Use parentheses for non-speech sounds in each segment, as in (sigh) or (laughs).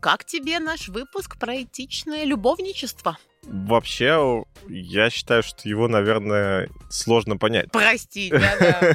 как тебе наш выпуск про этичное любовничество? Вообще, я считаю, что его, наверное, сложно понять. Прости, (laughs) да-да.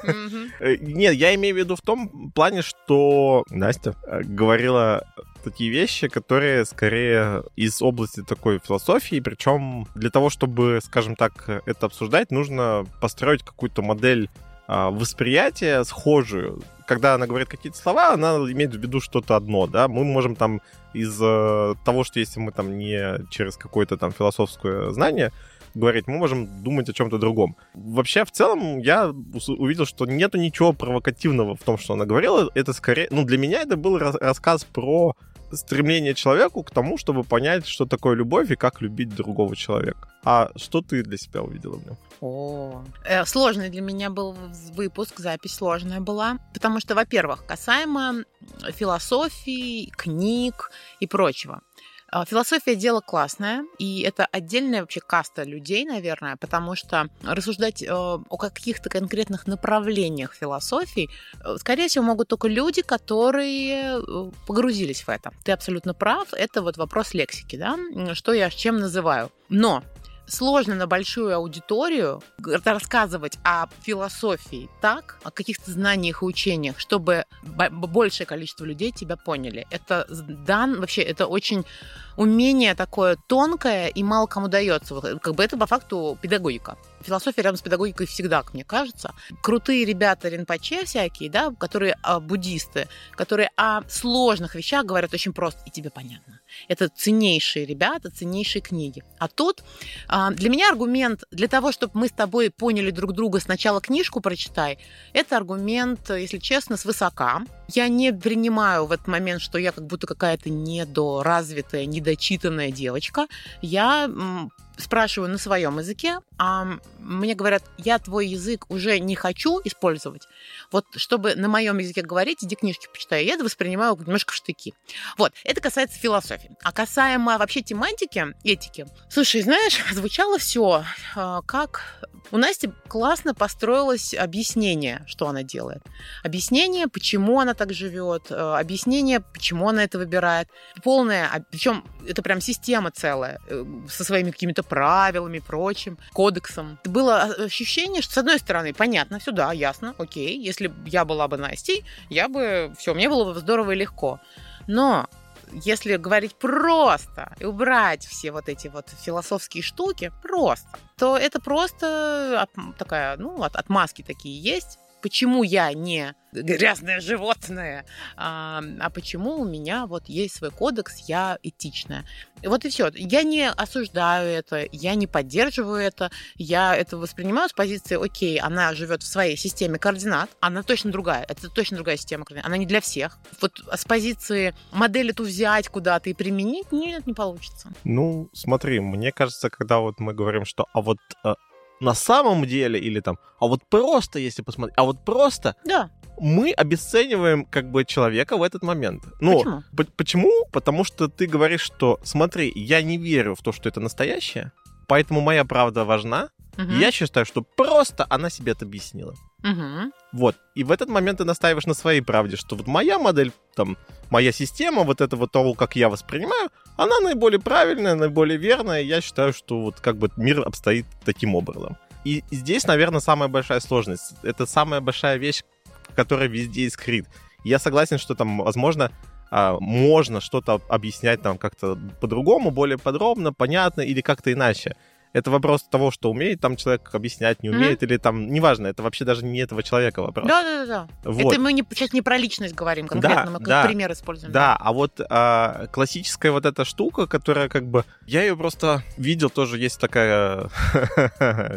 Э, Нет, я имею в виду в том плане, что Настя э, говорила такие вещи, которые скорее из области такой философии, причем для того, чтобы, скажем так, это обсуждать, нужно построить какую-то модель а, восприятия схожую. Когда она говорит какие-то слова, она имеет в виду что-то одно, да, мы можем там из э, того, что если мы там не через какое-то там философское знание говорить, мы можем думать о чем-то другом. Вообще, в целом, я увидел, что нету ничего провокативного в том, что она говорила. Это скорее... Ну, для меня это был рас- рассказ про стремление человеку к тому, чтобы понять, что такое любовь и как любить другого человека. А что ты для себя увидела в нем? О, э, сложный для меня был выпуск, запись сложная была, потому что, во-первых, касаемо философии, книг и прочего. А, Философия дело классное, и это отдельная вообще каста людей, наверное, потому что рассуждать э, о каких-то конкретных направлениях философии, э, скорее всего, могут только люди, которые э, погрузились в это. Ты абсолютно прав, это вот вопрос лексики, да, что я чем называю. Но сложно на большую аудиторию рассказывать о философии так, о каких-то знаниях и учениях, чтобы бо- большее количество людей тебя поняли. Это дан вообще, это очень умение такое тонкое и мало кому дается. Вот, как бы это по факту педагогика. Философия рядом с педагогикой всегда, мне кажется. Крутые ребята ринпоче всякие, да, которые а, буддисты, которые о сложных вещах говорят очень просто, и тебе понятно. Это ценнейшие ребята, ценнейшие книги. А тут а, для меня аргумент для того, чтобы мы с тобой поняли друг друга, сначала книжку прочитай, это аргумент, если честно, свысока. Я не принимаю в этот момент, что я как будто какая-то недоразвитая, недочитанная девочка. Я спрашиваю на своем языке, а мне говорят, я твой язык уже не хочу использовать. Вот чтобы на моем языке говорить, иди книжки почитай. Я это воспринимаю немножко в штыки. Вот, это касается философии. А касаемо вообще тематики, этики, слушай, знаешь, (laughs) звучало все как... У Насти классно построилось объяснение, что она делает. Объяснение, почему она так живет, э, объяснение, почему она это выбирает. Полное, причем это прям система целая, э, со своими какими-то правилами прочим, кодексом. Было ощущение, что, с одной стороны, понятно, все, да, ясно, окей, если я была бы Настей, я бы, все, мне было бы здорово и легко. Но если говорить просто и убрать все вот эти вот философские штуки, просто, то это просто такая, ну, от, отмазки такие есть. Почему я не грязное животное, а, а почему у меня вот есть свой кодекс, я этичная. Вот и все. Я не осуждаю это, я не поддерживаю это, я это воспринимаю с позиции, окей, она живет в своей системе координат, она точно другая, это точно другая система координат, она не для всех. Вот с позиции модель эту взять куда-то и применить, нет, не получится. Ну, смотри, мне кажется, когда вот мы говорим, что а вот э, на самом деле, или там, а вот просто, если посмотреть, а вот просто, Да, мы обесцениваем как бы человека в этот момент. Ну, Почему? п- почему? Потому что ты говоришь, что, смотри, я не верю в то, что это настоящее, поэтому моя правда важна. И я считаю, что просто она себе это объяснила. Мгм. Вот. И в этот момент ты настаиваешь на своей правде, что вот моя модель, там, моя система, вот это вот того, как я воспринимаю, она наиболее правильная, наиболее верная. Я считаю, что вот как бы мир обстоит таким образом. И здесь, наверное, самая большая сложность. Это самая большая вещь, которая везде искрит. Я согласен, что там, возможно, а, можно что-то объяснять там как-то по-другому, более подробно, понятно или как-то иначе. Это вопрос того, что умеет там человек объяснять, не умеет, или там, неважно, это вообще даже не этого человека вопрос. Да, да, да, да. Вот. Это мы не, сейчас не про личность говорим конкретно, Да, мы как да. пример используем. Да, а вот а, классическая вот эта штука, которая как бы... Я ее просто видел, тоже есть такая... (laughs)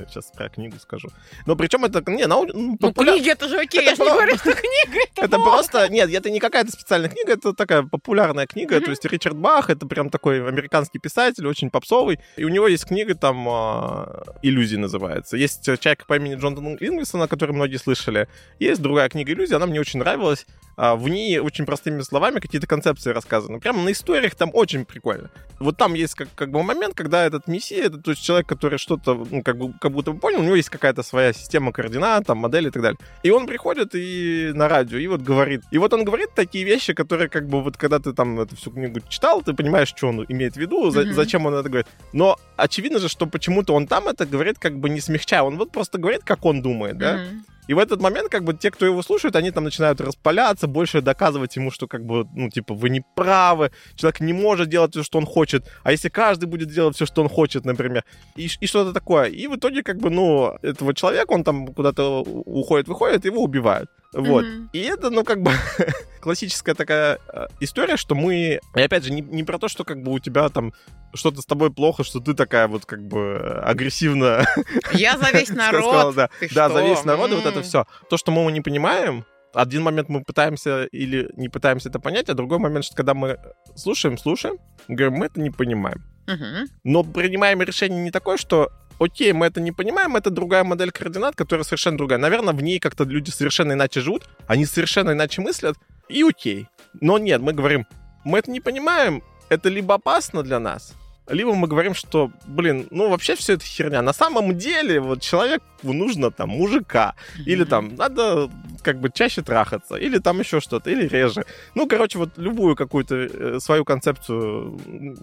Сейчас про книгу скажу. Но причем это... Не, нау- ну, Ну, популя- книги, это же окей, Это я же не говорю, что книга это Это просто... Нет, это не какая-то специальная книга, это такая популярная книга. То есть Ричард Бах, это прям такой американский писатель, очень попсовый. И у него есть книга там а, «Иллюзии» называется. Есть человек по имени Джонатан Ингвисон, о которой многие слышали. Есть другая книга «Иллюзии», она мне очень нравилась. а, в ней очень простыми словами какие-то концепции рассказаны. Прямо на историях там очень прикольно. Вот там есть как, как бы момент, когда этот мессия, это то есть человек, который что-то, ну, как, бы, как будто бы понял, у него есть какая-то своя система координат, там, модели и так далее. И он приходит и на радио, и вот говорит. И вот он говорит такие вещи, которые как бы вот когда ты там эту всю книгу читал, ты понимаешь, что он имеет в виду, mm-hmm. зачем он это говорит. Но очевидно же, что почему-то он там это говорит как бы не смягчая. Он вот просто говорит, как он думает, да? Mm-hmm. И в этот момент, как бы, те, кто его слушает, они там начинают распаляться, больше доказывать ему, что, как бы, ну, типа, вы не правы, человек не может делать все, что он хочет, а если каждый будет делать все, что он хочет, например, и, и что-то такое. И в итоге, как бы, ну, этого человека, он там куда-то уходит, выходит, его убивают. Вот. Mm-hmm. И это, ну, как бы, (laughs) классическая такая э, история, что мы... И опять же, не, не про то, что как бы у тебя там что-то с тобой плохо, что ты такая вот как бы агрессивно... (laughs) Я за весь (laughs) народ. Сказала, да, да за весь народ, и вот это все. То, что мы не понимаем, один момент мы пытаемся или не пытаемся это понять, а другой момент, что когда мы слушаем, слушаем, говорим, мы это не понимаем. Угу. Но принимаем решение не такое, что окей, мы это не понимаем, это другая модель координат, которая совершенно другая. Наверное, в ней как-то люди совершенно иначе живут, они совершенно иначе мыслят, и окей. Но нет, мы говорим, мы это не понимаем, это либо опасно для нас, либо мы говорим, что, блин, ну вообще все это херня. На самом деле, вот человеку нужно там мужика, или там надо как бы чаще трахаться, или там еще что-то, или реже. Ну, короче, вот любую какую-то э, свою концепцию,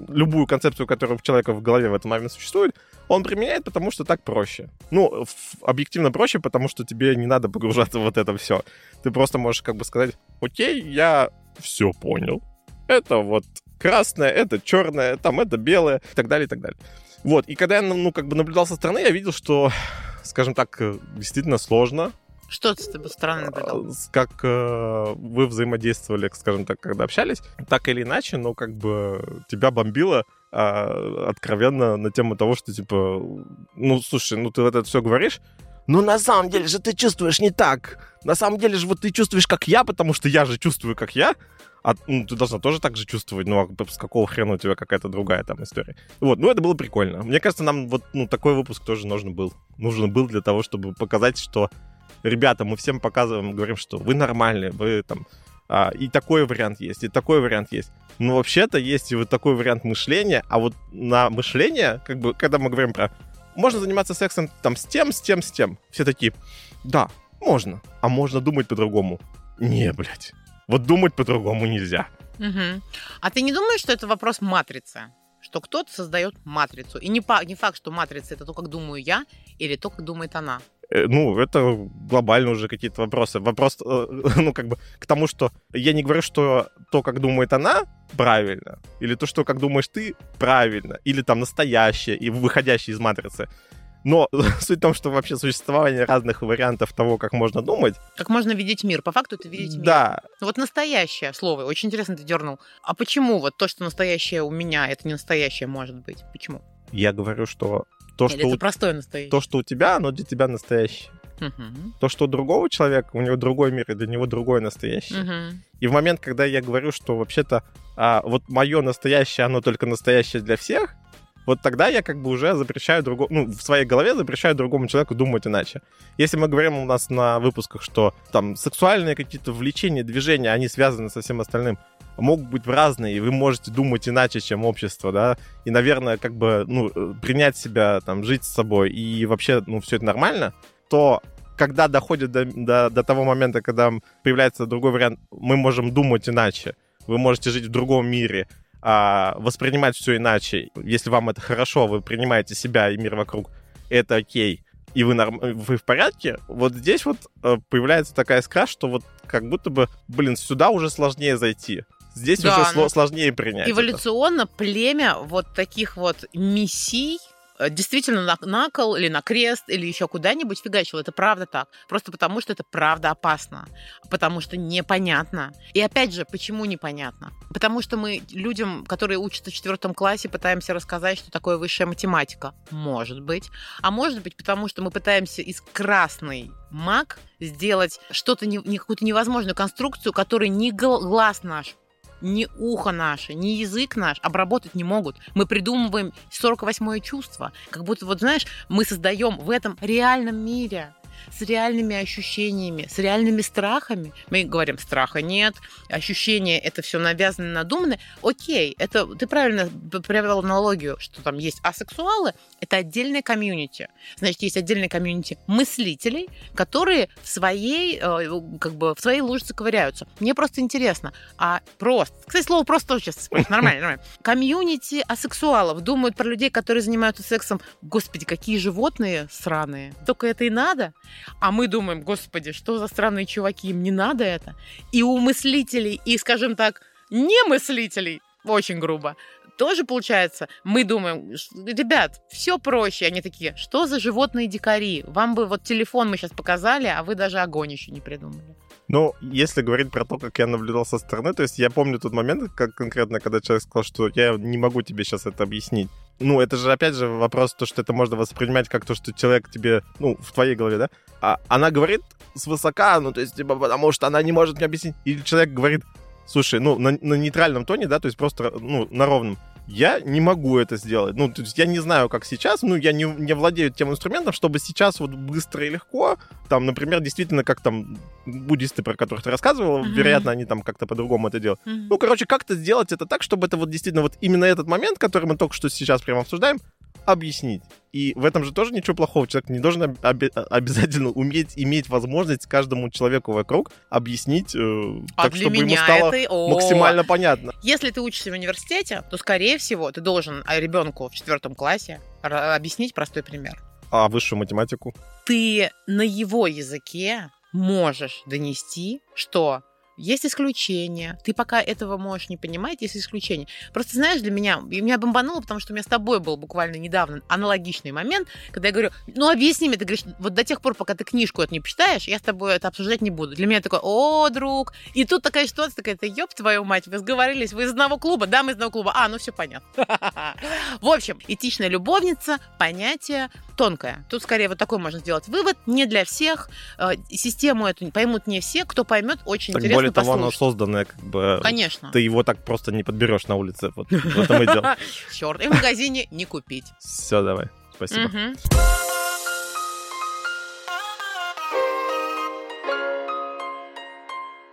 любую концепцию, которая у человека в голове в этот момент существует, он применяет, потому что так проще. Ну, объективно проще, потому что тебе не надо погружаться в вот это все. Ты просто можешь как бы сказать, окей, я все понял. Это вот красное, это черное, там это белое и так далее, и так далее. Вот, и когда я, ну, как бы наблюдал со стороны, я видел, что, скажем так, действительно сложно. Что ты с тобой стороны наблюдал? Как э, вы взаимодействовали, скажем так, когда общались, так или иначе, но как бы тебя бомбило э, откровенно на тему того, что, типа, ну, слушай, ну ты вот это все говоришь, но на самом деле же ты чувствуешь не так. На самом деле же вот ты чувствуешь, как я, потому что я же чувствую, как я а ну, ты должна тоже так же чувствовать, ну, а с какого хрена у тебя какая-то другая там история. Вот, ну, это было прикольно. Мне кажется, нам вот, ну, такой выпуск тоже нужен был. Нужен был для того, чтобы показать, что, ребята, мы всем показываем, говорим, что вы нормальные, вы там, а, и такой вариант есть, и такой вариант есть. Но вообще-то есть и вот такой вариант мышления, а вот на мышление, как бы, когда мы говорим про можно заниматься сексом там с тем, с тем, с тем. Все такие, да, можно. А можно думать по-другому. Не, блядь. Вот думать по-другому нельзя. Угу. А ты не думаешь, что это вопрос матрицы? Что кто-то создает матрицу. И не, не факт, что матрица это то, как думаю я, или то, как думает она. Э, ну, это глобально уже какие-то вопросы. Вопрос, э, (laughs) ну, как бы, к тому, что я не говорю, что то, как думает она, правильно, или то, что как думаешь ты, правильно, или там настоящее и выходящее из матрицы. Но (laughs) суть в том, что вообще существование разных вариантов того, как можно думать. Как можно видеть мир. По факту это видеть мир. Да. Вот настоящее слово. Очень интересно ты дернул. А почему вот то, что настоящее у меня, это не настоящее может быть? Почему? Я говорю, что то, Или что это у... простое настоящее. То, что у тебя, оно для тебя настоящее. Угу. То, что у другого человека, у него другой мир, и для него другое настоящее. Угу. И в момент, когда я говорю, что вообще-то а, вот мое настоящее, оно только настоящее для всех, вот тогда я как бы уже запрещаю другому, ну, в своей голове запрещаю другому человеку думать иначе. Если мы говорим у нас на выпусках, что там сексуальные какие-то влечения, движения, они связаны со всем остальным, могут быть разные, и вы можете думать иначе, чем общество, да, и, наверное, как бы, ну, принять себя, там, жить с собой, и вообще, ну, все это нормально, то когда доходит до, до, до того момента, когда появляется другой вариант, мы можем думать иначе, вы можете жить в другом мире, а, воспринимать все иначе. Если вам это хорошо, вы принимаете себя и мир вокруг, это окей, и вы, норм... вы в порядке, вот здесь вот э, появляется такая искра, что вот как будто бы, блин, сюда уже сложнее зайти. Здесь да, уже ну, сложнее принять. Эволюционно это. племя вот таких вот мессий, Э, действительно на, на кол или на крест или еще куда-нибудь фигачил. Это правда так. Просто потому, что это правда опасно. Потому что непонятно. И опять же, почему непонятно? Потому что мы людям, которые учатся в четвертом классе, пытаемся рассказать, что такое высшая математика. Может быть. А может быть, потому что мы пытаемся из красной маг сделать что-то, не, какую-то невозможную конструкцию, которой ни глаз наш ни ухо наше, ни язык наш обработать не могут. Мы придумываем 48-е чувство. Как будто, вот знаешь, мы создаем в этом реальном мире с реальными ощущениями, с реальными страхами. Мы говорим, страха нет, ощущения это все навязано, надумано. Окей, это ты правильно привел аналогию, что там есть асексуалы, это отдельная комьюнити. Значит, есть отдельная комьюнити мыслителей, которые в своей, э, как бы, в своей лужице ковыряются. Мне просто интересно, а просто, кстати, слово просто сейчас нормально, нормально. Комьюнити асексуалов думают про людей, которые занимаются сексом, господи, какие животные сраные. Только это и надо. А мы думаем, господи, что за странные чуваки, им не надо это. И у мыслителей, и, скажем так, не мыслителей, очень грубо, тоже получается, мы думаем, ребят, все проще. Они такие, что за животные дикари? Вам бы вот телефон мы сейчас показали, а вы даже огонь еще не придумали. Ну, если говорить про то, как я наблюдал со стороны, то есть я помню тот момент, как конкретно, когда человек сказал, что я не могу тебе сейчас это объяснить. Ну, это же, опять же, вопрос, то, что это можно воспринимать как то, что человек тебе, ну, в твоей голове, да? А она говорит свысока, ну, то есть, типа, потому что она не может мне объяснить. Или человек говорит, слушай, ну, на, на нейтральном тоне, да, то есть просто, ну, на ровном я не могу это сделать. Ну, то есть я не знаю, как сейчас, ну, я не, не владею тем инструментом, чтобы сейчас вот быстро и легко, там, например, действительно, как там буддисты, про которых ты рассказывала, mm-hmm. вероятно, они там как-то по-другому это делают. Mm-hmm. Ну, короче, как-то сделать это так, чтобы это вот действительно вот именно этот момент, который мы только что сейчас прямо обсуждаем, объяснить. И в этом же тоже ничего плохого. Человек не должен об- обязательно уметь иметь возможность каждому человеку вокруг объяснить, э, а так, чтобы ему стало это... максимально понятно. Если ты учишься в университете, то, скорее всего, ты должен а, ребенку в четвертом классе объяснить простой пример. А высшую математику? Ты на его языке можешь донести, что есть исключения. Ты пока этого можешь не понимать, есть исключения. Просто знаешь, для меня, меня бомбануло, потому что у меня с тобой был буквально недавно аналогичный момент, когда я говорю, ну объясни мне, ты говоришь, вот до тех пор, пока ты книжку это не почитаешь, я с тобой это обсуждать не буду. Для меня такой, о, друг. И тут такая ситуация, такая, ты ёб твою мать, вы сговорились, вы из одного клуба, да, мы из одного клуба. А, ну все понятно. (laughs) В общем, этичная любовница, понятие тонкое. Тут скорее вот такой можно сделать вывод, не для всех. Э, систему эту поймут не все, кто поймет, очень интересно более того, оно созданное, как бы... Конечно. Ты его так просто не подберешь на улице. Вот в этом и дело. (laughs) Черт, и в магазине не купить. Все, давай. Спасибо.